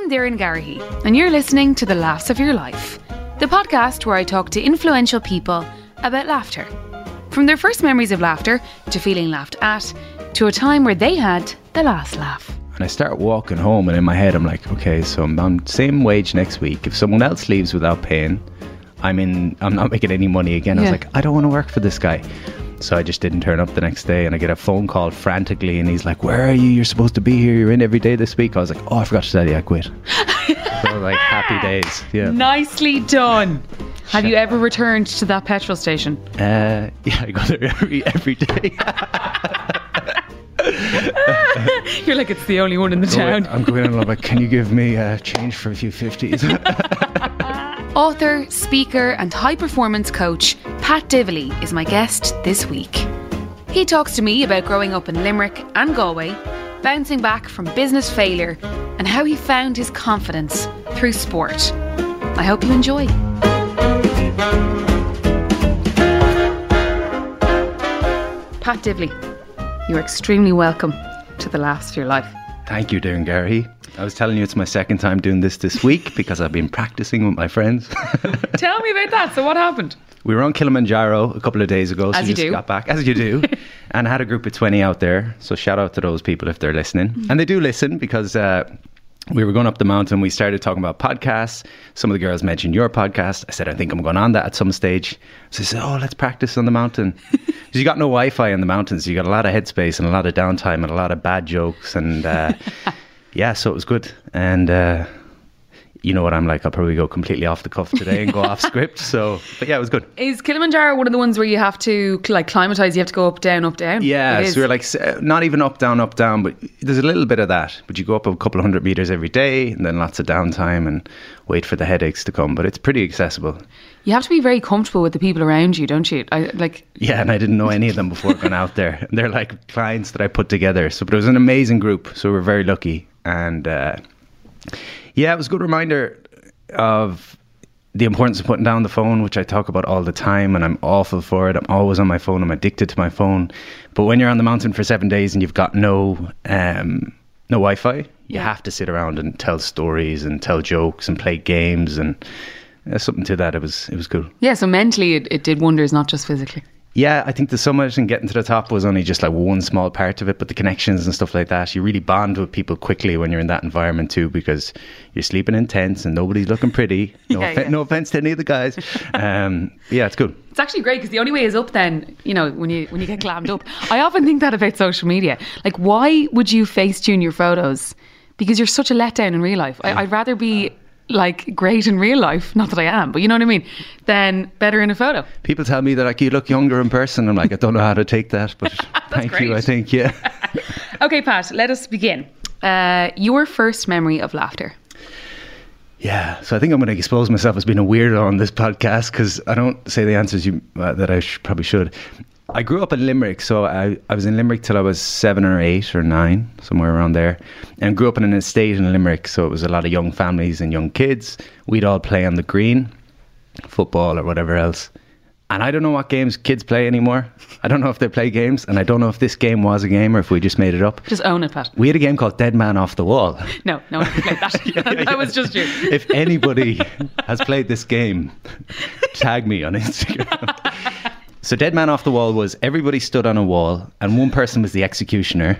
I'm Doireann Garrihy, and you're listening to The Laughs of Your Life, the podcast where I talk to influential people about laughter. From their first memories of laughter to feeling laughed at to a time where they had the last laugh. And I start walking home, and in my head, I'm like, okay, so I'm on same wage next week. If someone else leaves without paying, I'm in. I'm not making any money again. I was like, I don't want to work for this guy. So I just didn't turn up the next day, and I get a phone call frantically, and he's like, "Where are you? You're supposed to be here. You're in every day this week." I was like, "Oh, I forgot to tell you, I quit." so like happy days. Yeah. Nicely done. Have you ever returned to that petrol station? Uh, yeah, I go there every every day. You're like, it's the only one in the town. I'm going in and I'm like, "Can you give me uh, change for a few fifties? Author, speaker, and high performance coach Pat Divilly is my guest this week. He talks to me about growing up in Limerick and Galway, bouncing back from business failure, and how he found his confidence through sport. I hope you enjoy. Pat Divilly, you're extremely welcome to the Laughs of Your Life. Thank you, Doireann Garrihy. I was telling you it's my second time doing this this week because I've been practicing with my friends. Tell me about that. So, what happened? we were on Kilimanjaro a couple of days ago. So As you just do. got back, as you do, and I had a group of 20 out there. So shout out to those people if they're listening. Mm. And they do listen because uh, we were going up the mountain. We started talking about podcasts. Some of the girls mentioned your podcast. I said, I think I'm going on that at some stage. So they said, Oh, let's practice on the mountain. Because you got no Wi Fi in the mountains. You got a lot of headspace and a lot of downtime and a lot of bad jokes. And uh, yeah, so it was good. And uh, you know what I'm like. I'll probably go completely off the cuff today and go off script. So, but yeah, it was good. Is Kilimanjaro one of the ones where you have to like climatize? You have to go up, down, up, down. Yeah, so we're like uh, not even up, down, up, down, but there's a little bit of that. But you go up a couple of hundred meters every day, and then lots of downtime and wait for the headaches to come. But it's pretty accessible. You have to be very comfortable with the people around you, don't you? I like. Yeah, and I didn't know any of them before going out there. And they're like clients that I put together. So, but it was an amazing group. So we're very lucky. And uh, yeah, it was a good reminder of the importance of putting down the phone, which I talk about all the time, and I'm awful for it. I'm always on my phone. I'm addicted to my phone. But when you're on the mountain for seven days and you've got no um, no Wi-Fi, you Yeah. have to sit around and tell stories and tell jokes and play games, and there's something to that. It was it was cool. Yeah, so mentally it, it did wonders, not just physically. Yeah, I think the summit and getting to the top was only just like one small part of it, but the connections and stuff like that, you really bond with people quickly when you're in that environment too, because you're sleeping in tents and nobody's looking pretty. No, Yeah, offe- yeah. no offense to any of the guys. Um, yeah, it's good. It's actually great because the only way is up. Then you know when you when you get glammed up. I often think that about social media. Like, why would you face tune your photos? Because you're such a letdown in real life. I, I'd rather be like great in real life, not that I am, but you know what I mean, then better in a photo. People tell me that like you look younger in person. I'm like, I don't know how to take that, but thank you. I think yeah. Okay, Pat, let us begin. Uh, your first memory of laughter. Yeah, so I think I'm going to expose myself as being a weirdo on this podcast because I don't say the answers you uh, that I sh- probably should. I grew up in Limerick, so I, I was in Limerick till I was seven or eight or nine, somewhere around there, and grew up in an estate in Limerick. So it was a lot of young families and young kids. We'd all play on the green, football or whatever else. And I don't know what games kids play anymore. I don't know if they play games, and I don't know if this game was a game or if we just made it up. Just own it, Pat. We had a game called Dead Man Off the Wall. No, no one played that. that was just you. if anybody has played this game, tag me on Instagram. so, Dead Man Off the Wall was everybody stood on a wall, and one person was the executioner.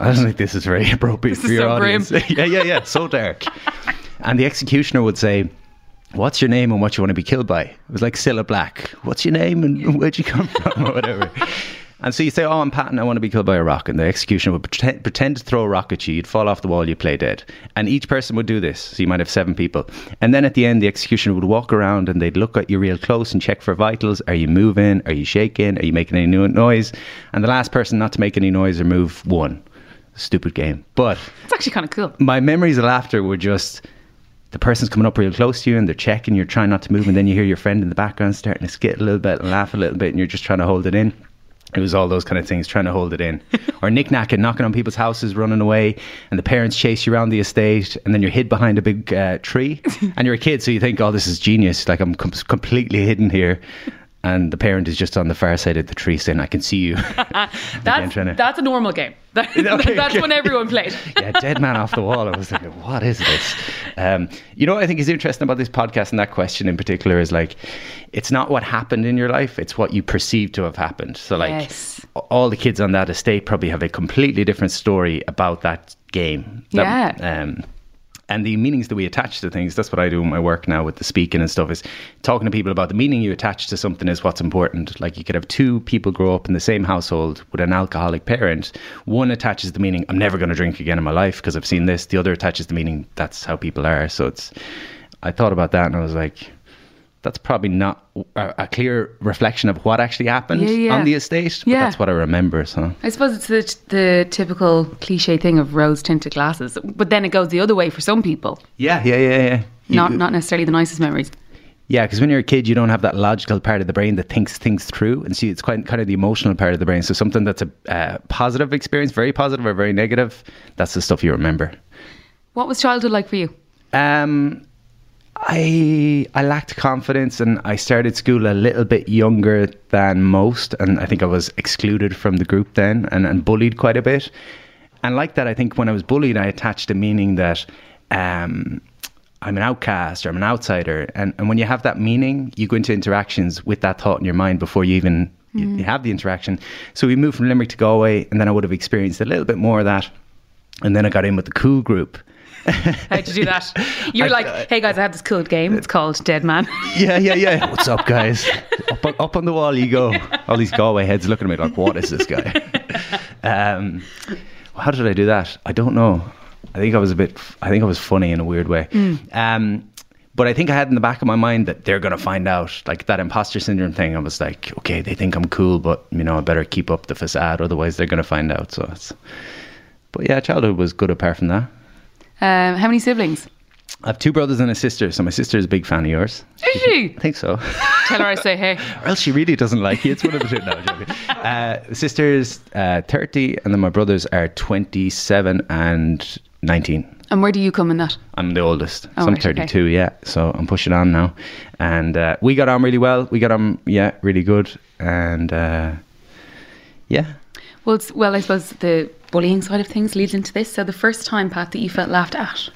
I don't think this is very appropriate This for your so audience. yeah, yeah, yeah, so dark. And the executioner would say, What's your name and what you want to be killed by? It was like Cilla Black. What's your name and where'd you come from or whatever. And so you say, Oh, I'm Patton, I want to be killed by a rock. And the executioner would pretend, pretend to throw a rock at you. You'd fall off the wall, you'd play dead. And each person would do this. So you might have seven people. And then at the end, the executioner would walk around and they'd look at you real close and check for vitals. Are you moving? Are you shaking? Are you making any noise? And the last person not to make any noise or move won. Stupid game. But It's actually kind of cool. my memories of laughter were just the person's coming up real close to you and they're checking, you're trying not to move, and then you hear your friend in the background starting to skit a little bit and laugh a little bit, and you're just trying to hold it in. It was all those kind of things, trying to hold it in. or knick-knacking, knocking on people's houses, running away, and the parents chase you around the estate, and then you're hid behind a big uh, tree, and you're a kid, so you think, oh, this is genius. Like, I'm com- completely hidden here. And the parent is just on the far side of the tree saying, "I can see you." that's to- that's a normal game. That- Okay, that's okay. when everyone played. yeah, dead man off the wall. I was thinking, what is this? Um, you know what I think is interesting about this podcast and that question in particular is like, it's not what happened in your life, it's what you perceive to have happened. So, like, Yes. all the kids on that estate probably have a completely different story about that game. That- Um, and the meanings that we attach to things, that's what I do in my work now with the speaking and stuff, is talking to people about the meaning you attach to something is what's important. Like you could have two people grow up in the same household with an alcoholic parent. One attaches the meaning, I'm never going to drink again in my life because I've seen this. The other attaches the meaning, that's how people are. So it's, I thought about that and I was like, that's probably not a, a clear reflection of what actually happened Yeah, yeah. on the estate. But Yeah. that's what I remember. So I suppose it's the, the typical cliche thing of rose tinted glasses, but then it goes the other way for some people. yeah, yeah, yeah, yeah. You- Not not necessarily the nicest memories. Yeah, because when you're a kid, you don't have that logical part of the brain that thinks things through, and see, it's quite kind of the emotional part of the brain. So something that's a uh, positive experience, very positive or very negative, that's the stuff you remember. What was childhood like for you? Um, I I lacked confidence, and I started school a little bit younger than most, and I think I was excluded from the group then, and, and bullied quite a bit. And like that, I think when I was bullied, I attached a meaning that um, I'm an outcast or I'm an outsider. And, and when you have that meaning, you go into interactions with that thought in your mind before you even you, you have the interaction. So we moved from Limerick to Galway, and then I would have experienced a little bit more of that. And then I got in with the cool group. How'd you do that? You're I- like, hey guys, I have this cool game. It's called Dead Man. Yeah, yeah, yeah. What's up, guys? Up on, up on the wall you go. All these Galway heads looking at me like, what is this guy? Um, how did I do that? I don't know. I think I was a bit, I think I was funny in a weird way. Um, but I think I had in the back of my mind that they're going to find out, like that imposter syndrome thing. I was like, okay, they think I'm cool, but you know, I better keep up the facade, otherwise they're going to find out. So it's, but yeah, childhood was good apart from that. Um, how many siblings? I have two brothers and a sister, so my sister is a big fan of yours. Is she? I think so. Tell her I say hey. or else she really doesn't like you. It's one of the two. No. Uh, sister's uh, 30, and then my brothers are 27 and 19. And where do you come in that? I'm the oldest. Oh, So I'm right, okay. 32, yeah. So I'm pushing on now. And uh, we got on really well. We got on, yeah, really good. And uh, yeah. Well, well, I suppose the bullying side of things leads into this. So the first time, Pat, that you felt laughed at.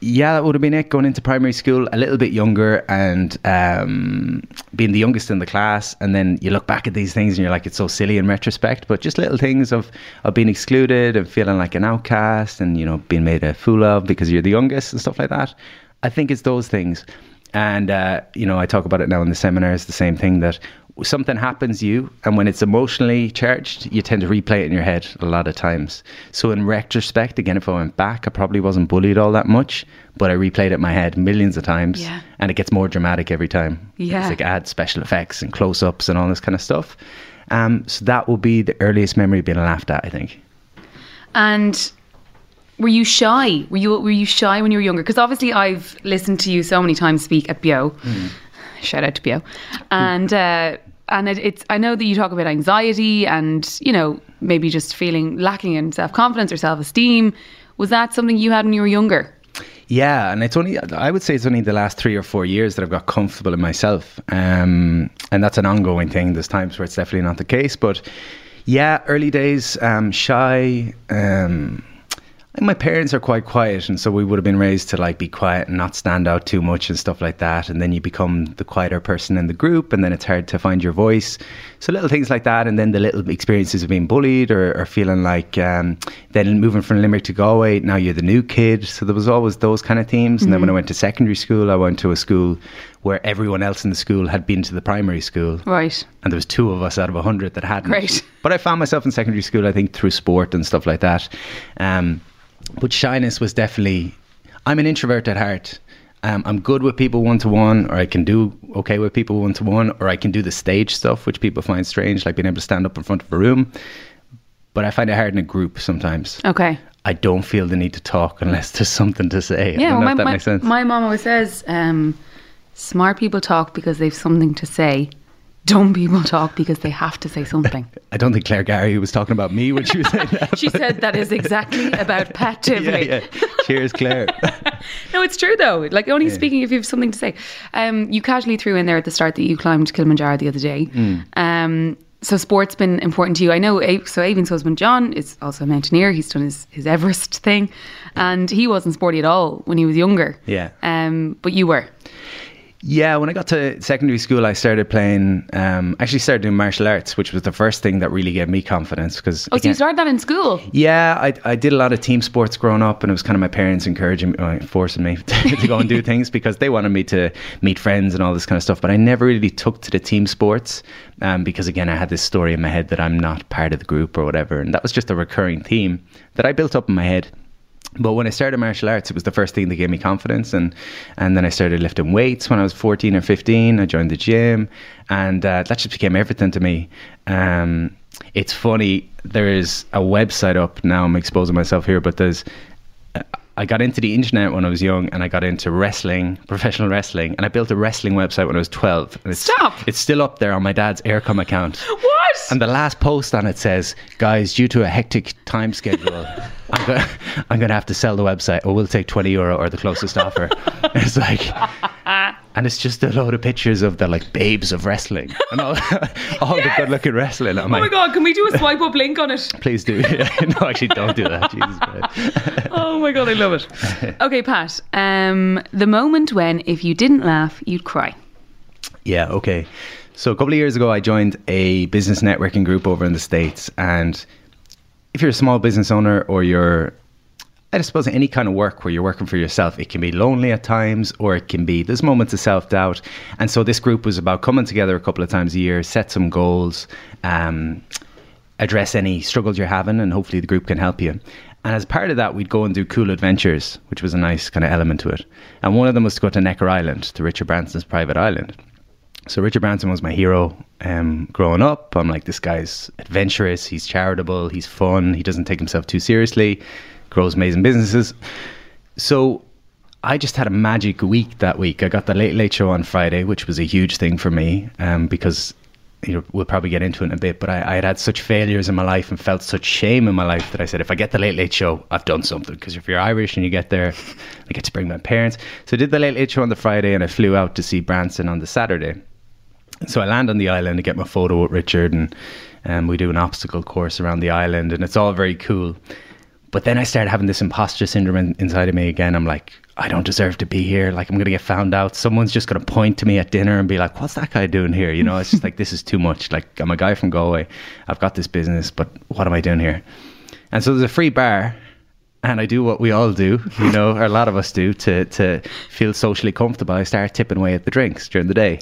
Yeah, that would have been it. Going into primary school, a little bit younger, and um, being the youngest in the class, and then you look back at these things and you're like, it's so silly in retrospect. But just little things of of being excluded and feeling like an outcast, and you know, being made a fool of because you're the youngest and stuff like that. I think it's those things, and uh, you know, I talk about it now in the seminars. The same thing that something happens you and when it's emotionally charged you tend to replay it in your head a lot of times so in retrospect again if i went back i probably wasn't bullied all that much but i replayed it in my head millions of times Yeah. and it gets more dramatic every time Yeah. it's like add special effects and close-ups and all this kind of stuff um, so that will be the earliest memory of being laughed at i think And were you shy? Were you were you shy when you were younger? Because obviously I've listened to you so many times speak at Bio. Shout out to Pio. And uh, and it, it's I know that you talk about anxiety and you know maybe just feeling lacking in self confidence or self esteem. Was that something you had when you were younger? Yeah, and it's only I would say it's only the last three or four years that I've got comfortable in myself, um, and that's an ongoing thing. There's times where it's definitely not the case, but yeah, early days, um, shy. Um, My parents are quite quiet, and so we would have been raised to like be quiet and not stand out too much and stuff like that. And then you become the quieter person in the group, and then it's hard to find your voice. So little things like that, and then the little experiences of being bullied or, or feeling like um, then moving from Limerick to Galway, now you're the new kid. So there was always those kind of themes. And then when I went to secondary school, I went to a school where everyone else in the school had been to the primary school Right. and there was two of us out of a hundred that hadn't. Great. But I found myself in secondary school, I think, through sport and stuff like that. Um, but shyness was definitely. I'm an introvert at heart. Um, I'm good with people one to one, or I can do okay with people one to one, or I can do the stage stuff, which people find strange, like being able to stand up in front of a room. But I find it hard in a group sometimes. Okay. I don't feel the need to talk unless there's something to say. I Yeah, well, if that my, makes sense. my, my mom always says, um, smart people talk because they've something to say. Dumb people talk because they have to say something. I don't think Claire Garrihy was talking about me when she was saying that. She said that is exactly about Pat Divilly. yeah, yeah. Cheers, Claire. no, it's true though. Like only speaking if you have something to say. Um, you casually threw in there at the start that you climbed Kilimanjaro the other day. Mm. Um, so sport's been important to you. I know. So Aoibhín's husband John is also a mountaineer. He's done his, his Everest thing, and he wasn't sporty at all when he was younger. Yeah. Um, but you were. Yeah, when I got to secondary school, I started playing. Um, actually, started doing martial arts, which was the first thing that really gave me confidence. Because Oh, so you started that in school. Yeah, I, I did a lot of team sports growing up, and it was kind of my parents encouraging me, uh, forcing me to, to go and do things because they wanted me to meet friends and all this kind of stuff. But I never really took to the team sports um, because, again, I had this story in my head that I'm not part of the group or whatever. And that was just a recurring theme that I built up in my head. But when I started martial arts, it was the first thing that gave me confidence, and and then I started lifting weights when I was fourteen or fifteen. I joined the gym, and uh, that just became everything to me. Um, it's funny. There is a website up now. I'm exposing myself here, but there's. I got into the internet when I was young, and I got into wrestling, professional wrestling, and I built a wrestling website when I was twelve. And it's, Stop. It's still up there on my dad's Eircom account. What? And the last post on it says, "Guys, due to a hectic time schedule, I'm going to have to sell the website. Or we'll take twenty euro or the closest offer." it's like, and it's just a load of pictures of the like babes of wrestling and all, all the good-looking wrestling. I'm Oh my god! Can we do a swipe up link on it? please do. no, actually, don't do that. Jesus Christ. Oh my god, I love it. Okay, Pat. Um, the moment when if you didn't laugh, you'd cry. Yeah, okay. So a couple of years ago, I joined a business networking group over in the States. And if you're a small business owner or you're, I suppose, any kind of work where you're working for yourself, it can be lonely at times or it can be, there's moments of self doubt. And so this group was about coming together a couple of times a year, set some goals, um, address any struggles you're having, and hopefully the group can help you. And as part of that, we'd go and do cool adventures, which was a nice kind of element to it. And one of them was to go to Necker Island, to Richard Branson's private island. So Richard Branson was my hero um, growing up. I'm like, this guy's adventurous, he's charitable, he's fun, he doesn't take himself too seriously, grows amazing businesses. So I just had a magic week that week. I got the Late Late Show on Friday, which was a huge thing for me um, because you know we'll probably get into it in a bit. But I, I had had such failures in my life and felt such shame in my life that I said, if I get the Late Late Show, I've done something. Because if you're Irish and you get there, I get to bring my parents. So I did the Late Late Show on the Friday, and I flew out to see Branson on the Saturday. So I land on the island to get my photo with Richard, and um, we do an obstacle course around the island, and it's all very cool. But then I started having this imposter syndrome in, inside of me again. I'm like, I don't deserve to be here. Like, I'm going to get found out. Someone's just going to point to me at dinner and be like, what's that guy doing here? You know, it's just like, this is too much. Like, I'm a guy from Galway. I've got this business, but what am I doing here? And so there's a free bar. And I do what we all do, you know, or a lot of us do to, to feel socially comfortable. I start tipping away at the drinks during the day.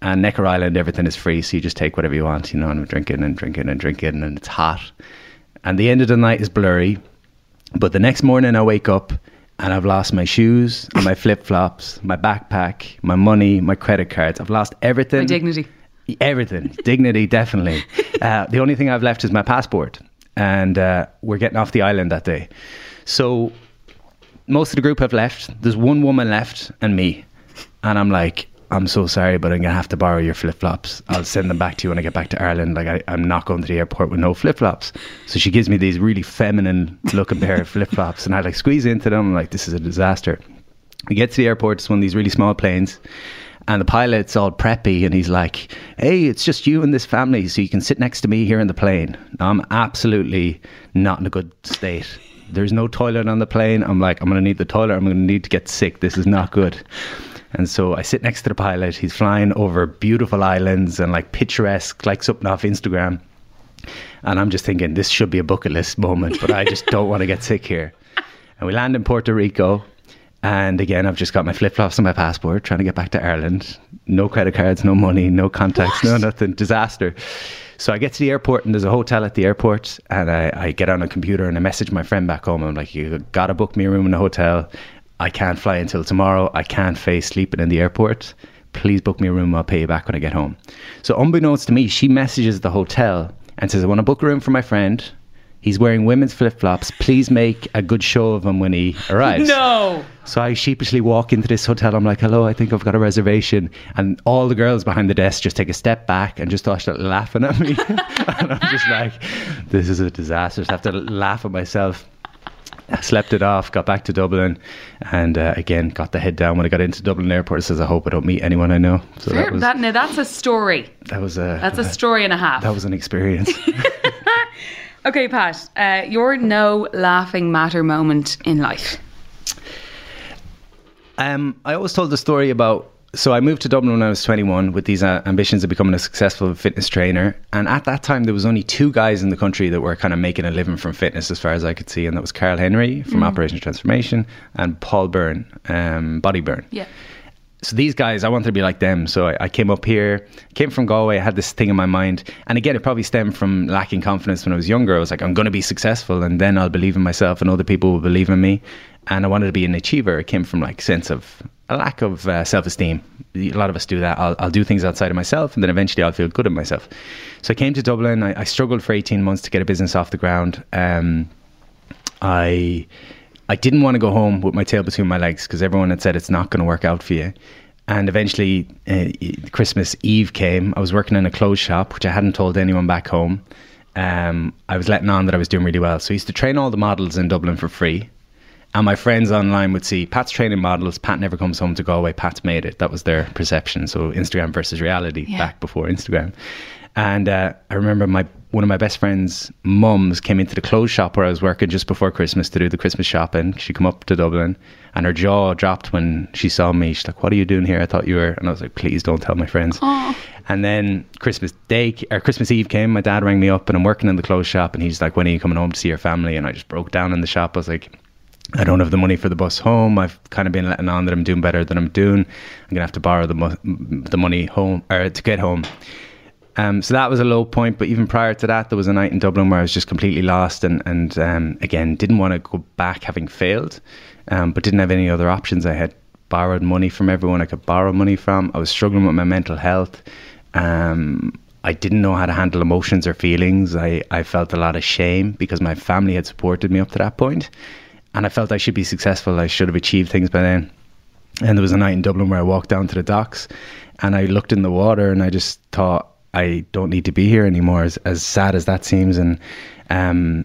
And Necker Island, everything is free, so you just take whatever you want, you know, and I'm drinking and drinking and drinking, and it's hot. And the end of the night is blurry. But the next morning, I wake up and I've lost my shoes, and my flip flops, my backpack, my money, my credit cards. I've lost everything. My dignity. Everything. Dignity, definitely. Uh, the only thing I've left is my passport. And uh, we're getting off the island that day. So most of the group have left. There's one woman left and me. And I'm like, I'm so sorry, but I'm to have to borrow your flip flops. I'll send them back to you when I get back to Ireland. Like, I, I'm not going to the airport with no flip flops. So she gives me these really feminine looking pair of flip flops. And I like squeeze into them. I'm like, this is a disaster. We get to the airport, it's one of these really small planes. And the pilot's all preppy and he's like, hey, it's just you and this family, so you can sit next to me here in the plane. Now, I'm absolutely not in a good state. There's no toilet on the plane. I'm like, I'm going to need the toilet. I'm going to need to get sick. This is not good. And so I sit next to the pilot. He's flying over beautiful islands and like picturesque, like something off Instagram. And I'm just thinking, this should be a bucket list moment, but I just don't want to get sick here. And we land in Puerto Rico. And again, I've just got my flip flops and my passport, trying to get back to Ireland. No credit cards, no money, no contacts, no nothing. Disaster. So I get to the airport and there's a hotel at the airport. And I, I get on a computer and I message my friend back home. I'm like, you got to book me a room in a hotel. I can't fly until tomorrow. I can't face sleeping in the airport. Please book me a room. I'll pay you back when I get home. So, unbeknownst to me, she messages the hotel and says, I want to book a room for my friend. He's wearing women's flip flops. Please make a good show of him when he arrives. No. So I sheepishly walk into this hotel. I'm like, hello, I think I've got a reservation. And all the girls behind the desk just take a step back and just start laughing at me. and I'm just like, this is a disaster. I have to laugh at myself. I slept it off, got back to Dublin, and uh, again got the head down when I got into Dublin Airport. It says, "I hope I don't meet anyone I know." So Fair- that was that, now that's a story. that was a That's a story and a half. that was an experience. Okay, Pat, uh, your no laughing matter moment in life. Um, I always told the story about. So I moved to Dublin when I was 21 with these uh, ambitions of becoming a successful fitness trainer. And at that time, there was only two guys in the country that were kind of making a living from fitness, as far as I could see, and that was Karl Henry from Operation Transformation and Paul Byrne, um, Body Burn. Yeah. so these guys, I wanted to be like them. So I, I came up here, came from Galway. I had this thing in my mind, and again, it probably stemmed from lacking confidence when I was younger. I was like, I'm going to be successful, and then I'll believe in myself, and other people will believe in me. And I wanted to be an achiever. It came from like sense of a lack of uh, self-esteem. A lot of us do that. I'll, I'll do things outside of myself, and then eventually I'll feel good in myself. So I came to Dublin. I, I struggled for 18 months to get a business off the ground. Um, I I didn't want to go home with my tail between my legs because everyone had said it's not going to work out for you. And eventually, uh, Christmas Eve came. I was working in a clothes shop, which I hadn't told anyone back home. Um, I was letting on that I was doing really well. So I used to train all the models in Dublin for free. And my friends online would see Pat's training models. Pat never comes home to Galway. Pat's made it. That was their perception. So Instagram versus reality Yeah. back before Instagram. And uh, I remember my one of my best friends' mums came into the clothes shop where I was working just before Christmas to do the Christmas shopping. She come up to Dublin, and her jaw dropped when she saw me. She's like, "What are you doing here? I thought you were." And I was like, "Please don't tell my friends." And then Christmas Day or Christmas Eve came. My dad rang me up, and I'm working in the clothes shop, and he's like, "When are you coming home to see your family?" And I just broke down in the shop. I was like. I don't have the money for the bus home. I've kind of been letting on that I'm doing better than I'm doing. I'm gonna have to borrow the mo- the money home or to get home. Um, so that was a low point. But even prior to that, there was a night in Dublin where I was just completely lost and and um, again didn't want to go back having failed, um, but didn't have any other options. I had borrowed money from everyone I could borrow money from. I was struggling with my mental health. Um, I didn't know how to handle emotions or feelings. I, I felt a lot of shame because my family had supported me up to that point, and I felt I should be successful. I should have achieved things by then. And there was a night in Dublin where I walked down to the docks and I looked in the water and I just thought, I don't need to be here anymore, as, as sad as that seems. And um,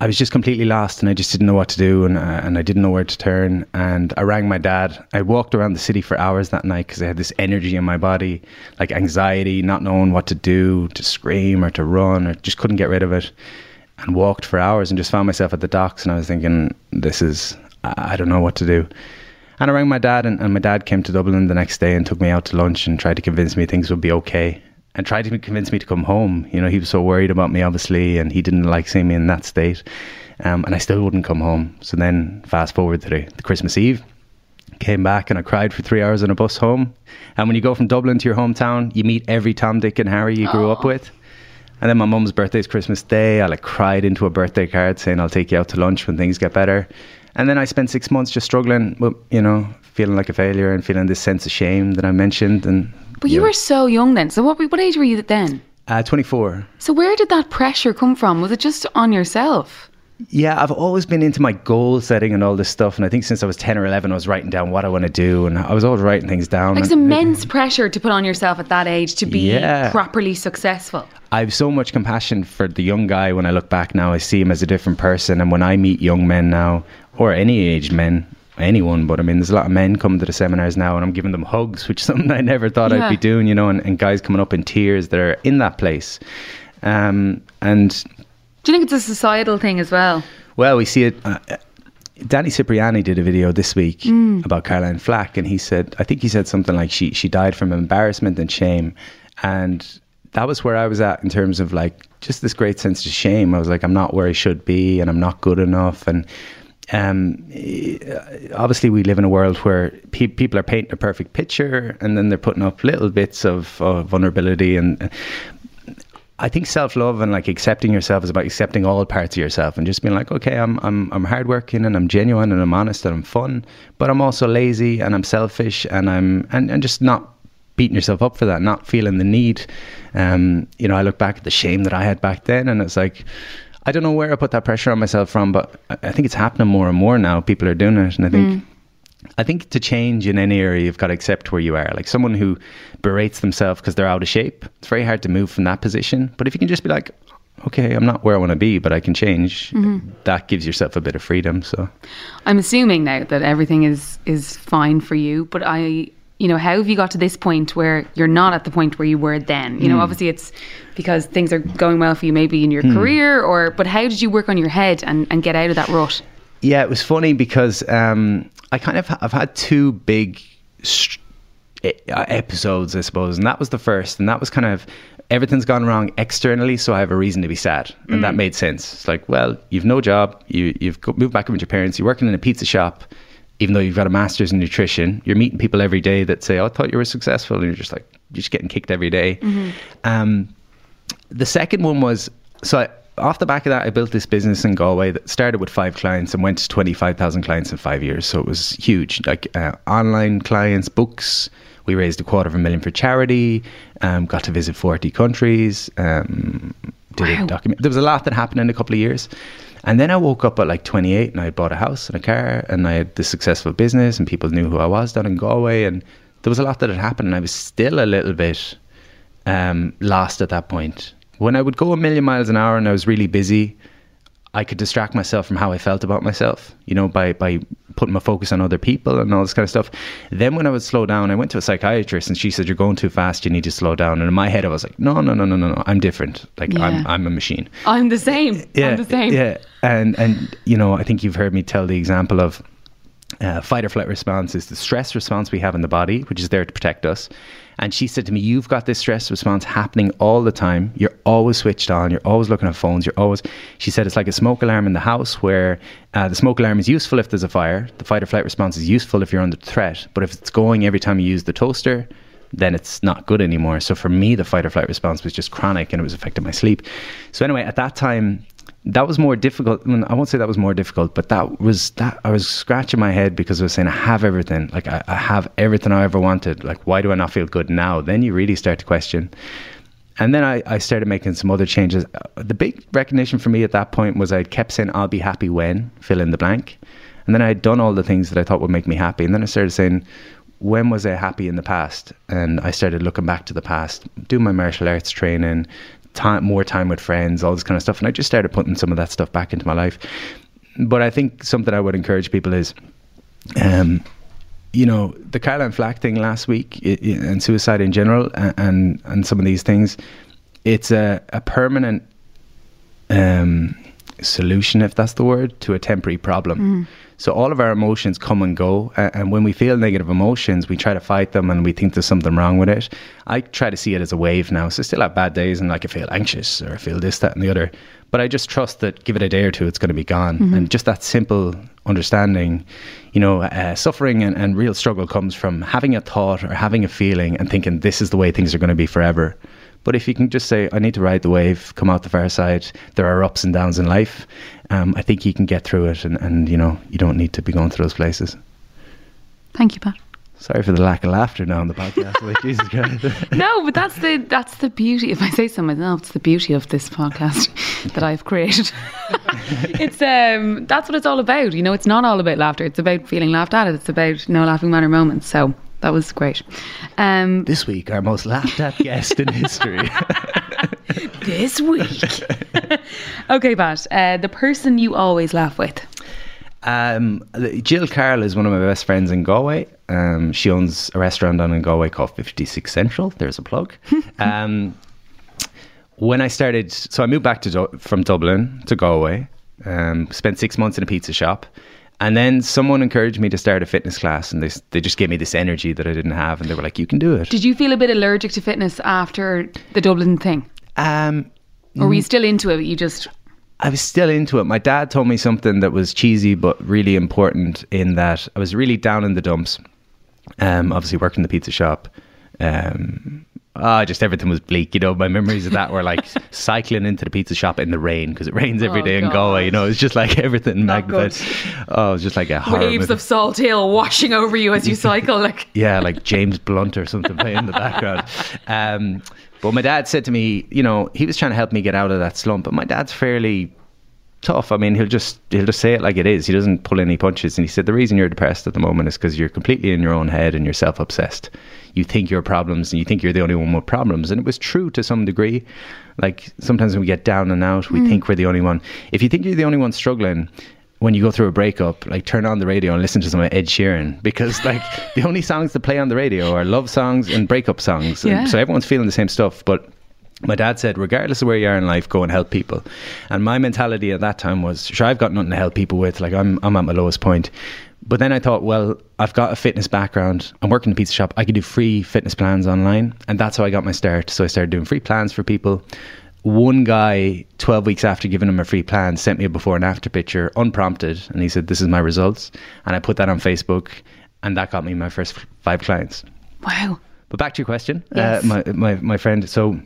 I was just completely lost and I just didn't know what to do and, uh, and I didn't know where to turn. And I rang my dad. I walked around the city for hours that night because I had this energy in my body, like anxiety, not knowing what to do, to scream or to run, or just couldn't get rid of it. And walked for hours and just found myself at the docks and I was thinking, this is, I don't know what to do. And I rang my dad, and, and my dad came to Dublin the next day and took me out to lunch and tried to convince me things would be okay. And tried to convince me to come home. You know, he was so worried about me, obviously, and he didn't like seeing me in that state. Um, and I still wouldn't come home. So then, fast forward to the, the Christmas Eve, came back and I cried for three hours on a bus home. And when you go from Dublin to your hometown, you meet every Tom, Dick, and Harry you grew up with. And then my mum's birthday is Christmas Day. I like cried into a birthday card saying I'll take you out to lunch when things get better. And then I spent six months just struggling with, you know, feeling like a failure and feeling this sense of shame that I mentioned. And But you know, were so young then. So what, what age were you then? uh, 24. So where did that pressure come from? Was it just on yourself? Yeah, I've always been into my goal setting and all this stuff. And I think since I was 10 or 11, I was writing down what I want to do. And I was always writing things down. Like it's immense pressure to put on yourself at that age to be Yeah. properly successful. I have so much compassion for the young guy when I look back now. I see him as a different person. And when I meet young men now, or any age men, anyone, but I mean, there's a lot of men coming to the seminars now and I'm giving them hugs, which is something I never thought Yeah. I'd be doing, you know, and, and guys coming up in tears that are in that place. Um, and Do you think it's a societal thing as well? well, we see it. Uh, uh, Danny Cipriani did a video this week about Caroline Flack, and he said, I think he said something like she she died from embarrassment and shame, and that was where I was at in terms of like just this great sense of shame. I was like, I'm not where I should be, and I'm not good enough, and um, eh, obviously we live in a world where pe- people are painting a perfect picture, and then they're putting up little bits of, of vulnerability and. I think self love and like accepting yourself is about accepting all parts of yourself and just being like, okay, I'm I'm I'm hardworking and I'm genuine and I'm honest and I'm fun, but I'm also lazy and I'm selfish and I'm and, and just not beating yourself up for that, not feeling the need. Um, you know, I look back at the shame that I had back then and it's like I don't know where I put that pressure on myself from, but I think it's happening more and more now. People are doing it and I think I think to change in any area, you've got to accept where you are. Like someone who berates themselves because they're out of shape, it's very hard to move from that position. But if you can just be like, okay, I'm not where I want to be, but I can change. Mm-hmm. That gives yourself a bit of freedom. So I'm assuming now that everything is is fine for you, but I you know, how have you got to this point where you're not at the point where you were then? You know, hmm. obviously it's because things are going well for you maybe in your hmm. career or but how did you work on your head and, and get out of that rut? Yeah, it was funny because um, I kind of I've had two big st- uh, episodes, I suppose, and that was the first, and that was kind of everything's gone wrong externally, so I have a reason to be sad, and that made sense. It's like, well, you've no job, you you've moved back in with your parents, you're working in a pizza shop. Even though you've got a master's in nutrition, you're meeting people every day that say, "Oh, I thought you were successful," and you're just like, you're just getting kicked every day. Um, the second one was so I, off the back of that, I built this business in Galway that started with five clients and went to 25,000 clients in five years. So it was huge. Like uh, online clients, books. We raised a quarter of a million for charity, um, got to visit 40 countries, um, did Wow. a document. There was a lot that happened in a couple of years. And then I woke up at like 28 and I had bought a house and a car and I had this successful business and people knew who I was down in Galway. And there was a lot that had happened and I was still a little bit um, lost at that point. When I would go a million miles an hour and I was really busy, I could distract myself from how I felt about myself, you know, by, by putting my focus on other people and all this kind of stuff. Then when I would slow down, I went to a psychiatrist and she said, You're going too fast, you need to slow down. And in my head, I was like, No, no, no, no, no, no, I'm different. Like, Yeah. I'm, I'm a machine I'm the same. I'm the same. yeah, and and you know, I think you've heard me tell the example of uh, fight or flight response is the stress response we have in the body, which is there to protect us. And she said to me, "You've got this stress response happening all the time. You're always switched on. You're always looking at phones. You're always." She said it's like a smoke alarm in the house, where uh, the smoke alarm is useful if there's a fire. The fight or flight response is useful if you're under threat. But if it's going every time you use the toaster, then it's not good anymore. So for me, the fight or flight response was just chronic and it was affecting my sleep. So anyway, at that time, that was more difficult. I, mean, I won't say that was more difficult, but that was that I was scratching my head because I was saying I have everything. Like I, I have everything I ever wanted. Like why do I not feel good now? Then you really start to question. And then I, I started making some other changes. Uh, The big recognition for me at that point was I kept saying, I'll be happy when, fill in the blank. And then I had done all the things that I thought would make me happy. And then I started saying, when was I happy in the past? And I started looking back to the past, doing my martial arts training, time, more time with friends, all this kind of stuff. And I just started putting some of that stuff back into my life. But I think something I would encourage people is, um, you know, the Caroline Flack thing last week i i and suicide in general and, and, and some of these things, it's a, a permanent um, solution, if that's the word, to a temporary problem. So all of our emotions come and go, and when we feel negative emotions, we try to fight them, and we think there's something wrong with it. I try to see it as a wave now. So I still have bad days, and like I feel anxious or I feel this, that, and the other. But I just trust that give it a day or two, it's going to be gone. And just that simple understanding, you know, uh, suffering and, and real struggle comes from having a thought or having a feeling and thinking this is the way things are going to be forever. But if you can just say, I need to ride the wave, come out the far side, there are ups and downs in life, um, I think you can get through it and, and, you know, you don't need to be going to those places. Thank you, Pat. Sorry for the lack of laughter now on the podcast. like, Jesus Christ. No, but that's the that's the beauty. If I say so myself, it's the beauty of this podcast that I've created. it's um that's what it's all about. You know, it's not all about laughter. It's about feeling laughed at. It's about no laughing matter moments. So that was great. Um, this week, our most laughed at guest in history. this week. okay, Pat. Uh, the person you always laugh with. Um, Jill Carroll is one of my best friends in Galway. Um, she owns a restaurant down in Galway called 56 Central. There's a plug. um, when I started, so I moved back to Du- from Dublin to Galway. Um, spent six months in a pizza shop, and then someone encouraged me to start a fitness class, and they they just gave me this energy that I didn't have, and they were like, "You can do it." Did you feel a bit allergic to fitness after the Dublin thing, Um, or were you still into it? You just I was still into it. My dad told me something that was cheesy but really important in that I was really down in the dumps. Um, obviously working in the pizza shop. Um, ah, just everything was bleak. You know, my memories of that were like cycling into the pizza shop in the rain because it rains every Oh, day in Galway. You know, it's just like everything Not magnified. good. Oh, it was just like a waves movie. of Salthill washing over you as you cycle. Like yeah, like James Blunt or something playing in the background. Um, but my dad said to me, you know, he was trying to help me get out of that slump. But my dad's fairly tough. I mean, he'll just he'll just say it like it is. He doesn't pull any punches. And he said the reason you're depressed at the moment is because you're completely in your own head and you're self obsessed. You think your problems and you think you're the only one with problems. And it was true to some degree. Like sometimes when we get down and out, we hmm. think we're the only one. If you think you're the only one struggling, when you go through a breakup, like turn on the radio and listen to some of Ed Sheeran because like the only songs that play on the radio are love songs and breakup songs. And Yeah. so everyone's feeling the same stuff. But my dad said, regardless of where you are in life, go and help people. And my mentality at that time was, sure, I've got nothing to help people with. Like I'm, I'm at my lowest point. But then I thought, well, I've got a fitness background. I'm working in a pizza shop. I could do free fitness plans online. And that's how I got my start. So I started doing free plans for people. One guy, 12 weeks after giving him a free plan, sent me a before and after picture, unprompted. And he said, this is my results. And I put that on Facebook. And that got me my first five clients. Wow. But back to your question, Yes. uh, my, my my friend. So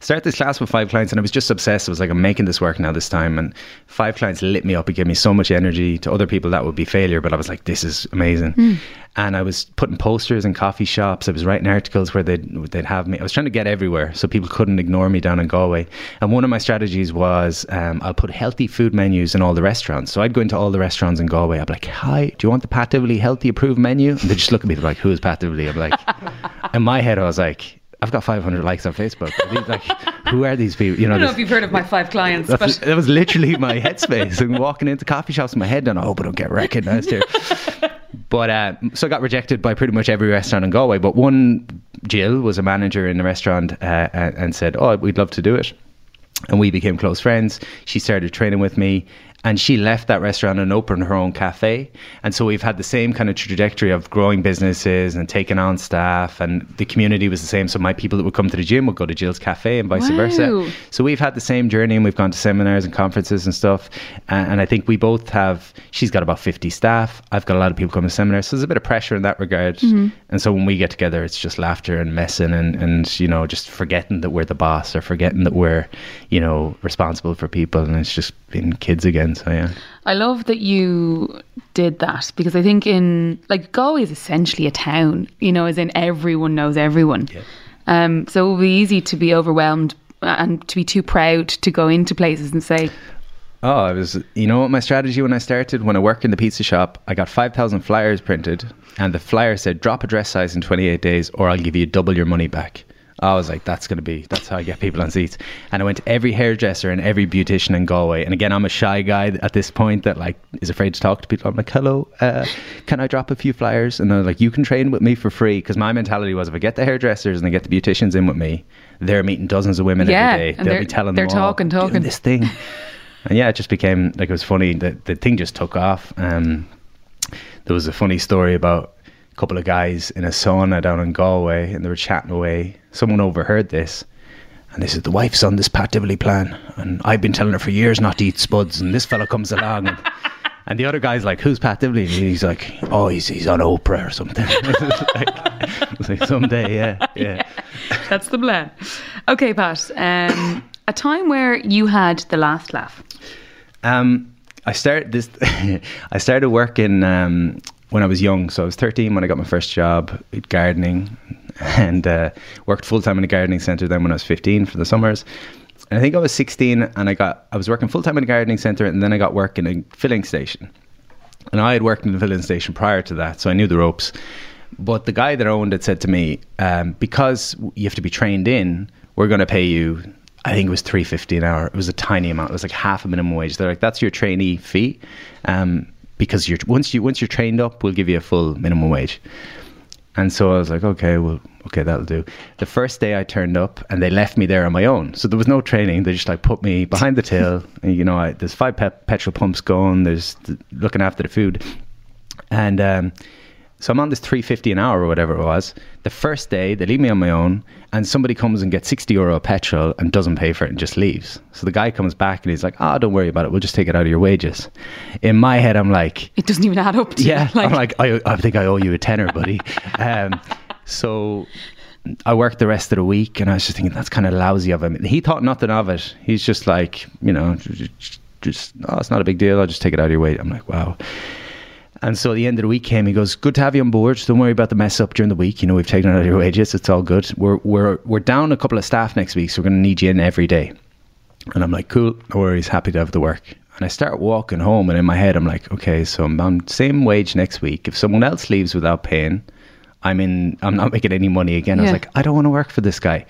started this class with five clients, and I was just obsessed. I was like, I'm making this work now this time, and five clients lit me up. It gave me so much energy. To other people, that would be failure, but I was like, this is amazing. And I was putting posters in coffee shops. I was writing articles where they'd they'd have me. I was trying to get everywhere so people couldn't ignore me down in Galway. And one of my strategies was um, I'll put healthy food menus in all the restaurants. So I'd go into all the restaurants in Galway. I'd be like, hi, do you want the Pat healthy approved menu? And they just look at me they're like, who is Pat? I'm like, in my head, I was like, I've got 500 likes on Facebook. These, like, who are these people? You know, I don't know if you've heard of my five clients, but that was literally my headspace. and walking into coffee shops my head, and I hope I don't get recognised here. But uh, so I got rejected by pretty much every restaurant in Galway. But one, Jill, was a manager in the restaurant uh, and and said, "Oh, we'd love to do it." And we became close friends. She started training with me, and she left that restaurant and opened her own cafe. And so we've had the same kind of trajectory of growing businesses and taking on staff, and the community was the same. So my people that would come to the gym would go to Jill's cafe, and vice Wow. versa. So we've had the same journey, and we've gone to seminars and conferences and stuff. And, and I think we both have. She's got about fifty staff. I've got a lot of people coming to seminars, so there's a bit of pressure in that regard. Mm-hmm. And so when we get together, it's just laughter and messing, and and you know just forgetting that we're the boss or forgetting that we're, you know, responsible for people, and it's just being kids again. So yeah. I love that you did that because I think in like Galway is essentially a town, you know, as in everyone knows everyone. Um, so it will be easy to be overwhelmed and to be too proud to go into places and say, Oh, I was. You know what my strategy when I started? When I worked in the pizza shop, I got five thousand flyers printed, and the flyer said, "Drop a dress size in twenty eight days, or I'll give you double your money back." I was like, "That's gonna be. That's how I get people on seats." And I went to every hairdresser and every beautician in Galway. And again, I'm a shy guy at this point that like is afraid to talk to people. I'm like, "Hello, uh, can I drop a few flyers?" And they're like, "You can train with me for free." Because my mentality was, if I get the hairdressers and I get the beauticians in with me, they're meeting dozens of women Yeah, every day. They'll they're- be telling they're them all, talking, "Doing talking." this thing. And yeah, it just became like it was funny. The the thing just took off. Um, there was a funny story about couple of guys in a sauna down in Galway, and they were chatting away. Someone overheard this, and they said the wife's on this Pat Divilly plan, and I've been telling her for years not to eat spuds, and this fella comes along. And, and the other guy's like, "Who's Pat Divilly?" And he's like, "Oh, he's he's on Oprah or something." like, like someday, yeah, yeah. that's the plan. Okay, Pat, um, a time where you had the last laugh. Um, I started this. I started working um, when I was young, so I was 13 when I got my first job gardening, and uh, worked full time in a gardening centre. Then when I was 15 for the summers, and I think I was 16, and I got I was working full time in a gardening centre, and then I got work in a filling station. And I had worked in the filling station prior to that, so I knew the ropes. But the guy that owned it said to me, um, because you have to be trained in, we're going to pay you. I think it was three fifty an hour. It was a tiny amount. It was like half a minimum wage. They're like, that's your trainee fee, um, because you're once you once you're trained up, we'll give you a full minimum wage. And so I was like, okay, well, okay, that'll do. The first day I turned up and they left me there on my own. So there was no training. They just like put me behind the till. and, you know, I, there's five pe- petrol pumps going. There's th- looking after the food. And um, so I'm on this 350 an hour or whatever it was. The first day they leave me on my own and somebody comes and gets 60 euro of petrol and doesn't pay for it and just leaves. So the guy comes back and he's like, oh, don't worry about it. We'll just take it out of your wages. In my head, I'm like, It doesn't even add up to yeah, like, I'm like, I, I think I owe you a tenner, buddy. Um, so I worked the rest of the week, and I was just thinking that's kind of lousy of him. He thought nothing of it. He's just like, you know, just, oh, it's not a big deal. I'll just take it out of your weight. I'm like, wow. And so at the end of the week came. He goes, "Good to have you on board. Don't worry about the mess up during the week. You know, we've taken out your wages. It's all good. We're we're we're down a couple of staff next week, so we're going to need you in every day." And I'm like, cool, no worries, happy to have the work. And I start walking home, and in my head, I'm like, okay, so I'm on same wage next week. If someone else leaves without paying, I'm in. I'm not making any money again. I was like, I don't want to work for this guy.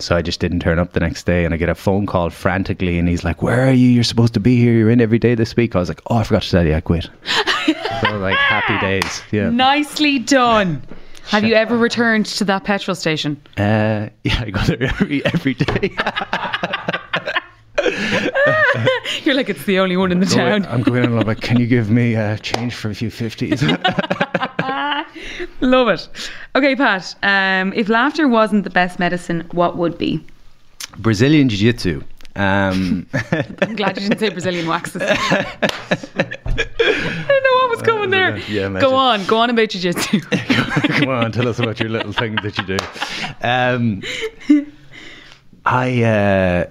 So I just didn't turn up the next day, and I get a phone call frantically, and he's like, "Where are you? You're supposed to be here. You're in every day this week." I was like, "Oh, I forgot to tell you, I quit." so like happy days, yeah. Nicely done. Have you ever returned to that petrol station? Uh, yeah, I go there every every day. You're like, it's the only one in the town. I'm going in and I'm like, "Can you give me uh, change for a few fifties? Love it. Okay, Pat. Um, if laughter wasn't the best medicine, what would be? Brazilian Jiu Jitsu. Um, I'm glad you didn't say Brazilian waxes. I didn't know what was coming there. yeah, imagine. go on, go on about jiu-jitsu. Come on, tell us about your little thing that you do. Um, I, uh,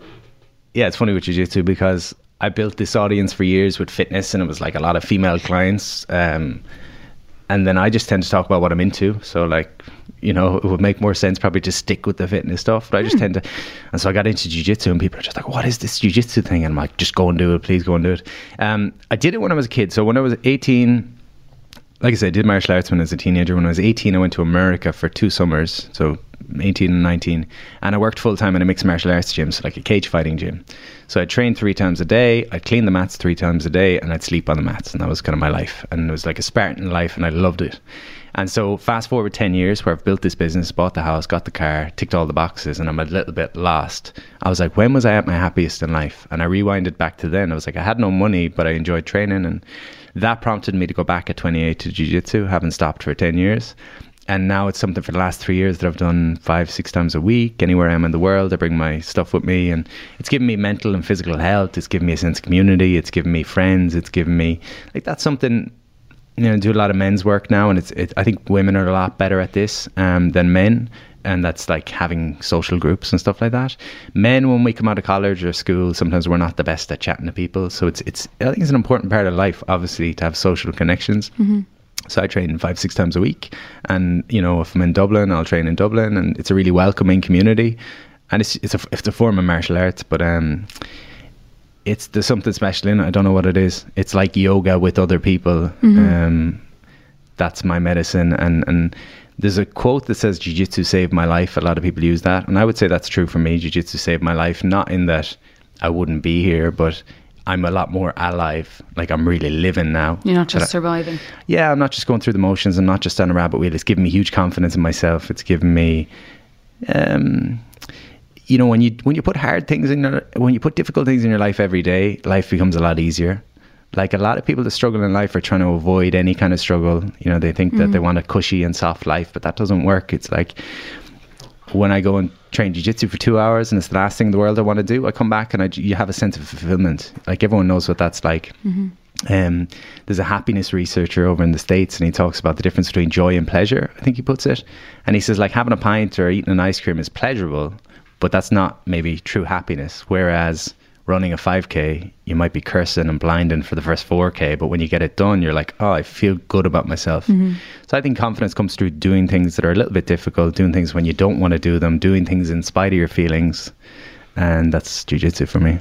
yeah, it's funny with jiu-jitsu because I built this audience for years with fitness, and it was like a lot of female clients. Um, and then I just tend to talk about what I'm into. So like, you know, it would make more sense probably to stick with the fitness stuff. But I just tend to, and so I got into jujitsu, and people are just like, "What is this jujitsu thing?" And I'm like, "Just go and do it, please go and do it." Um, I did it when I was a kid. So when I was 18 like I said, I did martial arts when I was a teenager. When I was 18, I went to America for two summers, so 18 and 19, and I worked full time in a mixed martial arts gym, so like a cage fighting gym. So I trained three times a day, I'd clean the mats three times a day, and I'd sleep on the mats, and that was kind of my life. And it was like a Spartan life, and I loved it. And so fast forward 10 years where I've built this business, bought the house, got the car, ticked all the boxes, and I'm a little bit lost. I was like, when was I at my happiest in life? And I rewinded back to then. I was like, I had no money, but I enjoyed training. And that prompted me to go back at 28 to jiu-jitsu, haven't stopped for 10 years. And now it's something for the last three years that I've done five, six times a week. Anywhere I am in the world, I bring my stuff with me, and it's given me mental and physical health. It's given me a sense of community. It's given me friends. It's given me like that's something you know, I do a lot of men's work now, and it's. It, I think women are a lot better at this um, than men, and that's like having social groups and stuff like that. Men, when we come out of college or school, sometimes we're not the best at chatting to people. So it's. It's. I think it's an important part of life, obviously, to have social connections. So I train five, six times a week, and you know, if I'm in Dublin, I'll train in Dublin, and it's a really welcoming community, and it's it's a it's a form of martial arts, but um, it's there's something special in it. I don't know what it is. It's like yoga with other people. Um, that's my medicine. And and there's a quote that says "Jiu-Jitsu saved my life." A lot of people use that, and I would say that's true for me. Jiu-Jitsu saved my life, not in that I wouldn't be here, but I'm a lot more alive. Like I'm really living now. You're not just I- surviving. yeah, I'm not just going through the motions. I'm not just on a rabbit wheel. It's given me huge confidence in myself. It's given me, um, you know, when you when you put hard things in your when you put difficult things in your life every day, life becomes a lot easier. Like a lot of people that struggle in life are trying to avoid any kind of struggle. You know, they think that they want a cushy and soft life, but that doesn't work. It's like when I go and train jiu-jitsu for two hours and it's the last thing in the world I want to do, I come back and I, you have a sense of fulfillment. Like everyone knows what that's like. Um, there's a happiness researcher over in the States and he talks about the difference between joy and pleasure, I think he puts it. And he says like having a pint or eating an ice cream is pleasurable, but that's not maybe true happiness. Whereas running a 5k, you might be cursing and blinding for the first 4k, but when you get it done, you're like, oh, I feel good about myself. So I think confidence comes through doing things that are a little bit difficult, doing things when you don't want to do them, doing things in spite of your feelings. And that's jujitsu for me.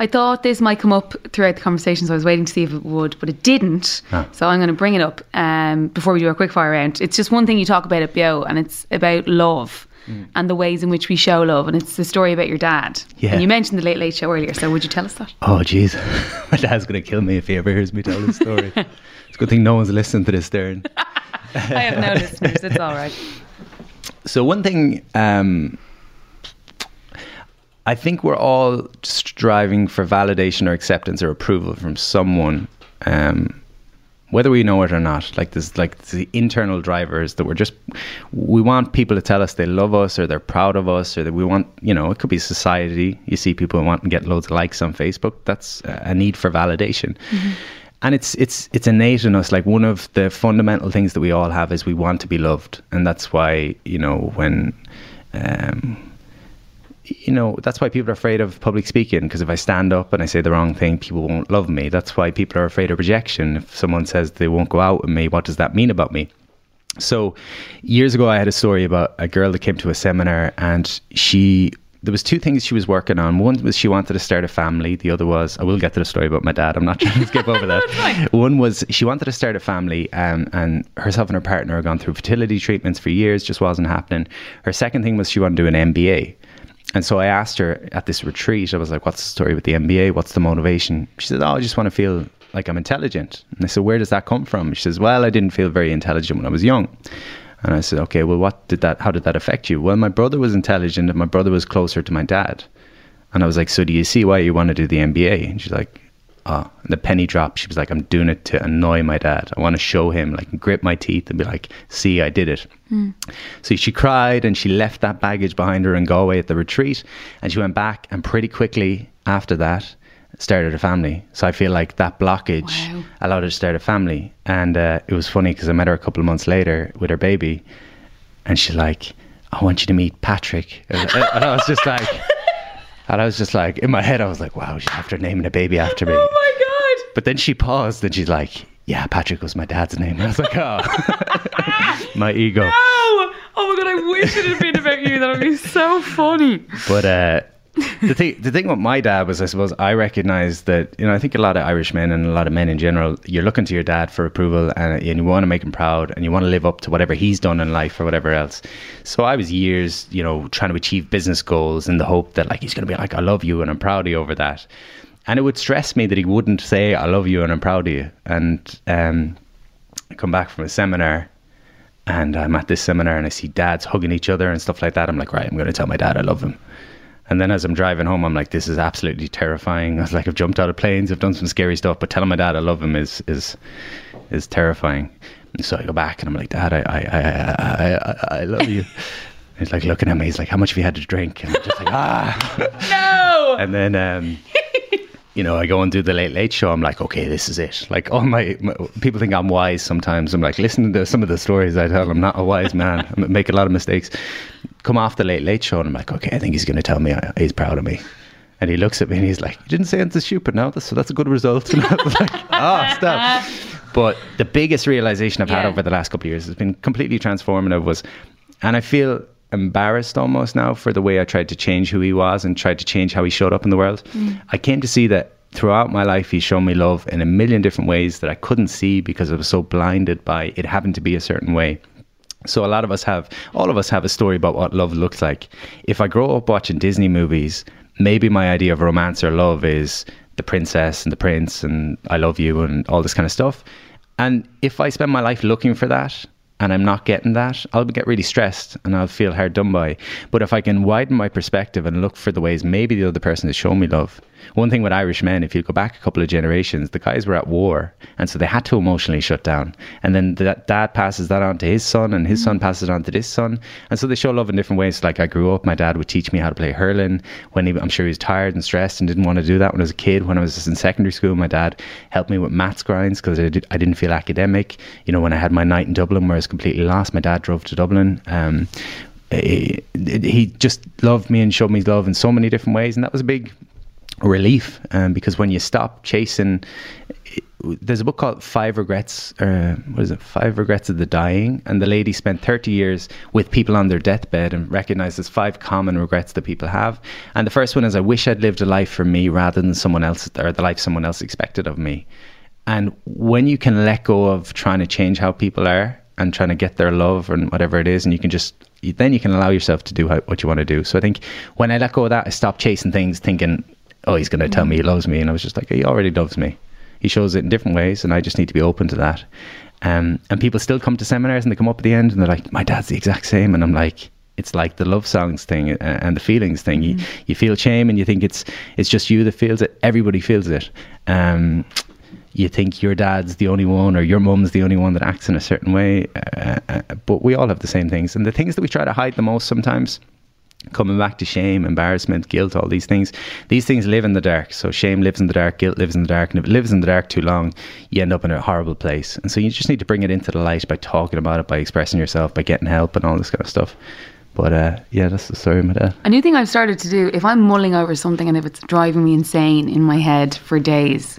I thought this might come up throughout the conversation, so I was waiting to see if it would, but it didn't. Ah. So I'm going to bring it up um, before we do our quick fire round. It's just one thing you talk about at Bio, and it's about love and the ways in which we show love, and it's the story about your dad. Yeah. And you mentioned the Late Late Show earlier, so would you tell us that? Oh, jeez. My dad's going to kill me if he ever hears me tell this story. it's a good thing no one's listening to this, Doireann. I have no listeners. It's all right. So one thing, um, I think we're all striving for validation or acceptance or approval from someone, um, whether we know it or not. Like there's like the internal drivers that we're just we want people to tell us they love us or they're proud of us or that we want you know it could be society. You see people want to get loads of likes on Facebook. That's a need for validation. And it's it's it's innate in us. Like one of the fundamental things that we all have is we want to be loved, and that's why you know when um, you know that's why people are afraid of public speaking because if i stand up and i say the wrong thing people won't love me that's why people are afraid of rejection if someone says they won't go out with me what does that mean about me so years ago i had a story about a girl that came to a seminar and she there was two things she was working on. One was she wanted to start a family. The other was I will get to the story about my dad. I'm not trying to skip over that. One was she wanted to start a family, um, and herself and her partner had gone through fertility treatments for years, just wasn't happening. Her second thing was she wanted to do an MBA. And so I asked her at this retreat, I was like, What's the story with the MBA? What's the motivation? She said, Oh, I just want to feel like I'm intelligent. And I said, Where does that come from? She says, Well, I didn't feel very intelligent when I was young. And I said, Okay, well, what did that, how did that affect you? Well, my brother was intelligent and my brother was closer to my dad. And I was like, So do you see why you want to do the MBA? And she's like, Oh, and the penny dropped. She was like, I'm doing it to annoy my dad. I want to show him, like, grip my teeth and be like, see, I did it. Mm. So she cried and she left that baggage behind her in Galway at the retreat. And she went back and pretty quickly after that, started a family. So I feel like that blockage wow. allowed her to start a family. And uh, it was funny because I met her a couple of months later with her baby, and she's like, "I want you to meet Patrick," and I was just like. And I was just like, in my head, I was like, wow, she's after naming a baby after me. Oh my God. But then she paused and she's like, yeah, Patrick was my dad's name. And I was like, oh, my ego. No! Oh my God, I wish it had been about you. That would be so funny. But uh, the thing the thing with my dad was I suppose I recognized that you know I think a lot of Irish men and a lot of men in general you're looking to your dad for approval and, and you want to make him proud and you want to live up to whatever he's done in life or whatever else. So I was years you know trying to achieve business goals in the hope that like he's going to be like I love you and I'm proud of you over that. And it would stress me that he wouldn't say I love you and I'm proud of you. And um, I come back from a seminar and I'm at this seminar and I see dads hugging each other and stuff like that. I'm like, right, I'm going to tell my dad I love him. And then as I'm driving home, I'm like, this is absolutely terrifying. I was like, I've jumped out of planes, I've done some scary stuff, but telling my dad I love him is is is terrifying. And so I go back and I'm like, Dad, I I I I, I love you. he's like looking at me. He's like, How much have you had to drink? And I'm just like, Ah, no. And then um, you know, I go and do the late late show. I'm like, okay, this is it. Like all my, my, people think I'm wise sometimes. I'm like, listen to some of the stories I tell. I'm not a wise man. I make a lot of mistakes. Come off the late late show, and I'm like, okay, I think he's going to tell me he's proud of me. And he looks at me and he's like, you didn't say anything stupid now, so that's a good result. And I was like, oh, stop. But the biggest realization I've yeah. had over the last couple of years has been completely transformative. Was, and I feel embarrassed almost now for the way I tried to change who he was and tried to change how he showed up in the world. Mm. I came to see that throughout my life he's shown me love in a million different ways that I couldn't see because I was so blinded by it having to be a certain way. So a lot of us have all of us have a story about what love looks like. If I grow up watching Disney movies, maybe my idea of romance or love is the princess and the prince and I love you and all this kind of stuff. And if I spend my life looking for that, and I'm not getting that, I'll get really stressed and I'll feel hard done by. But if I can widen my perspective and look for the ways maybe the other person has shown me love. One thing with Irish men, if you go back a couple of generations, the guys were at war and so they had to emotionally shut down. And then that dad passes that on to his son and his mm. son passes it on to this son. And so they show love in different ways. Like I grew up, my dad would teach me how to play hurling when he, I'm sure he was tired and stressed and didn't want to do that when I was a kid. When I was in secondary school, my dad helped me with maths grinds because I, did, I didn't feel academic. You know, when I had my night in Dublin where I was completely lost. My dad drove to Dublin. Um, he, he just loved me and showed me love in so many different ways, and that was a big relief. Um, because when you stop chasing, there's a book called Five Regrets, uh, what is it? Five Regrets of the Dying, and the lady spent 30 years with people on their deathbed and recognizes five common regrets that people have. And the first one is, I wish I'd lived a life for me rather than someone else or the life someone else expected of me. And when you can let go of trying to change how people are and trying to get their love and whatever it is, and you can just then you can allow yourself to do what you want to do. So I think when I let go of that, I stopped chasing things, thinking, "Oh, he's going to tell me he loves me," and I was just like, "He already loves me. He shows it in different ways, and I just need to be open to that." Um, and people still come to seminars and they come up at the end and they're like, "My dad's the exact same," and I'm like, it's like the love songs thing uh, and the feelings thing. Mm-hmm. You, you feel shame and you think it's it's just you that feels it. Everybody feels it. Um, you think your dad's the only one or your mum's the only one that acts in a certain way. Uh, uh, but we all have the same things. And the things that we try to hide the most sometimes, coming back to shame, embarrassment, guilt, all these things, these things live in the dark. So shame lives in the dark, guilt lives in the dark. And if it lives in the dark too long, you end up in a horrible place. And so you just need to bring it into the light by talking about it, by expressing yourself, by getting help and all this kind of stuff. But uh, yeah, that's the story of my dad. A new thing I've started to do, if I'm mulling over something and if it's driving me insane in my head for days,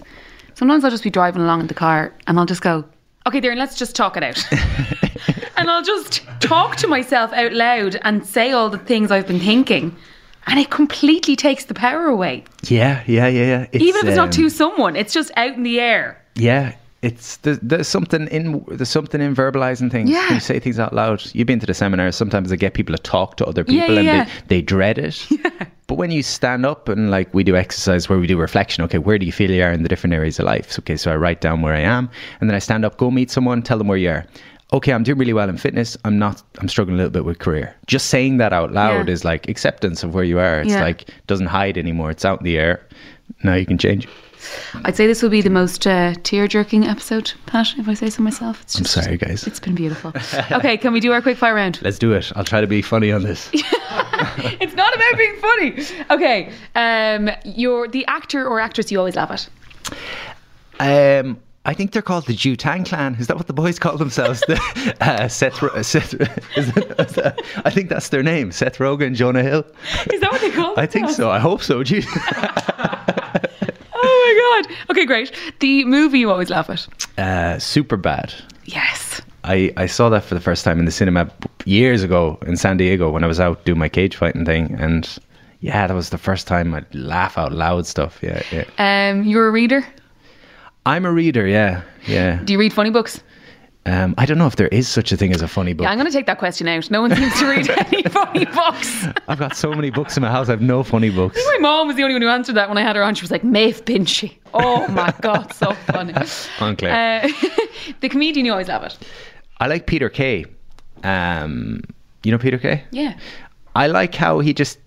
Sometimes I'll just be driving along in the car and I'll just go, okay, Doireann, let's just talk it out. and I'll just talk to myself out loud and say all the things I've been thinking. and it completely takes the power away. Yeah, yeah, yeah, yeah. Even if it's um, not to someone, it's just out in the air. Yeah, it's there's, there's something in there's something in verbalizing things. Yeah. When you say things out loud. You've been to the seminars. Sometimes they get people to talk to other people, yeah, and yeah. They, they dread it. Yeah. But when you stand up and like we do exercise where we do reflection, okay, where do you feel you are in the different areas of life? So, okay, so I write down where I am, and then I stand up, go meet someone, tell them where you are. Okay, I'm doing really well in fitness. I'm not. I'm struggling a little bit with career. Just saying that out loud Yeah. is like acceptance of where you are. It's like doesn't hide anymore. It's out in the air. Now you can change. I'd say this will be the most uh, tear jerking episode, Pat, if I say so myself. It's I'm sorry, guys. It's been beautiful. okay, can we do our quick fire round? Let's do it. I'll try to be funny on this. it's not about being funny. Okay, um, you're the actor or actress you always laugh at. Um, I think they're called the Jutang clan. Is that what the boys call themselves? The, uh, Seth, Ro- Seth is it, is that- I think that's their name. Seth Rogen, Jonah Hill. Is that what they call? I think so. I hope so. Oh my god. Okay, great. The movie you always laugh at. Uh, Superbad. Yes. I, I saw that for the first time in the cinema years ago in San Diego when I was out doing my cage fighting thing. And yeah, that was the first time I'd laugh out loud stuff. Yeah, yeah. Um, you're a reader. I'm a reader. Yeah, yeah. Do you read funny books? Um, I don't know if there is such a thing as a funny book. Yeah, I'm going to take that question out. No one seems to read any funny books. I've got so many books in my house. I have no funny books. My mom was the only one who answered that when I had her on. She was like, Maeve Binchy. Oh my God, so funny. On Claire. Uh, the comedian you always laugh it. I like Peter Kay. Um, you know Peter Kay? Yeah. I like how he just.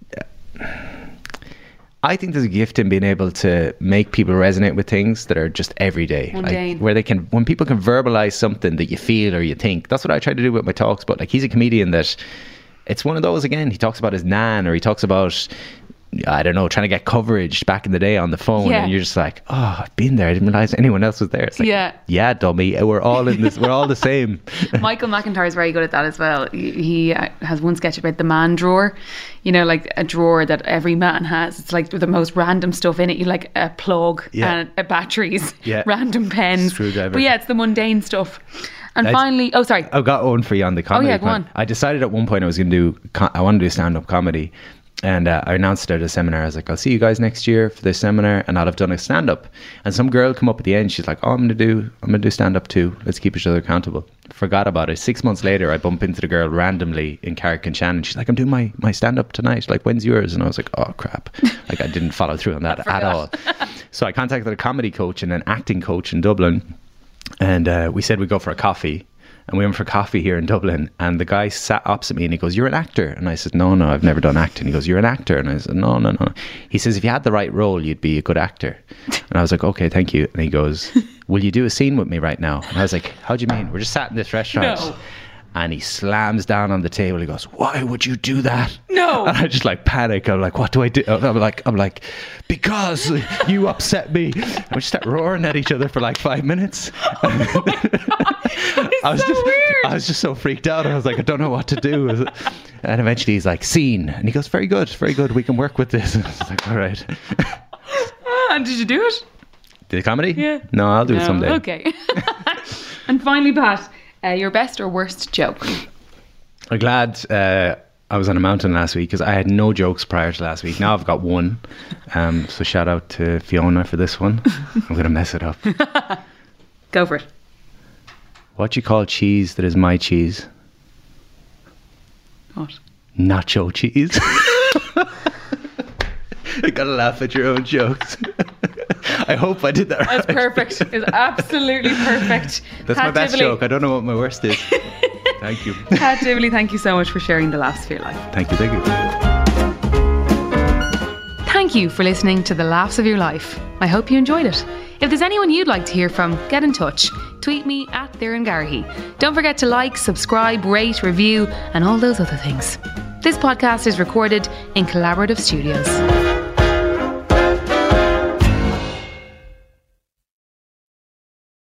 I think there's a gift in being able to make people resonate with things that are just everyday, like where they can, when people can verbalize something that you feel or you think. That's what I try to do with my talks. But like, he's a comedian that it's one of those again. He talks about his nan, or he talks about. I don't know, trying to get coverage back in the day on the phone, Yeah. and you're just like, "Oh, I've been there. I didn't realize anyone else was there." It's like, Yeah. yeah, dummy. We're all in this. We're all the same. Michael McIntyre is very good at that as well. He, uh, has one sketch about the man drawer, you know, like a drawer that every man has. It's like the most random stuff in it. You like a plug Yeah. and uh, batteries, Yeah. random pens. Screwdriver. But yeah, it's the mundane stuff. And That's- finally, oh sorry, I've got one for you on the comedy. Oh, yeah, go on. I decided at one point I was going to do. co- I wanted to do stand up comedy, and uh, I announced it at a seminar. I was like, "I'll see you guys next year for this seminar," and I'll have done a stand up. And some girl come up at the end. She's like, "Oh, I'm going to do. I'm going to do stand up too. Let's keep each other accountable." Forgot about it. Six months later, I bump into the girl randomly in Carrick-on-Shannon. She's like, "I'm doing my my stand up tonight. Like, when's yours?" And I was like, "Oh crap!" like I didn't follow through on that at all. so I contacted a comedy coach and an acting coach in Dublin and uh, we said we'd go for a coffee. And we went for coffee here in Dublin. And the guy sat opposite me and he goes, You're an actor. And I said, No, no, I've never done acting. He goes, You're an actor. And I said, No, no, no. He says, If you had the right role, you'd be a good actor. And I was like, Okay, thank you. And he goes, Will you do a scene with me right now? And I was like, How do you mean? We're just sat in this restaurant. No. And he slams down on the table. He goes, "Why would you do that?" No. And I just like panic. I'm like, "What do I do?" I'm like, "I'm like, because you upset me." And we just start roaring at each other for like five minutes. Oh I was so just, weird. I was just so freaked out. I was like, I don't know what to do. And eventually, he's like, "Scene," and he goes, "Very good, very good. We can work with this." And I was like, "All right." And did you do it? The comedy? Yeah. No, I'll do it someday. Okay. and finally, Pat, uh, your best or worst joke? I'm glad uh, I was on a mountain last week because I had no jokes prior to last week. Now I've got one. Um, so shout out to Fiona for this one. I'm going to mess it up. Go for it. What do you call cheese that is my cheese? What? Nacho cheese. I gotta laugh at your own jokes. I hope I did that right. That's perfect. It's absolutely perfect. That's Pat my best Divilly- joke. I don't know what my worst is. thank you. Pat Divilly, thank you so much for sharing the laughs of your life. Thank you. Thank you. Thank you for listening to The Laughs of Your Life. I hope you enjoyed it. If there's anyone you'd like to hear from, get in touch. Tweet me at Doireann Garrihy. Don't forget to like, subscribe, rate, review, and all those other things. This podcast is recorded in Collaborative Studios.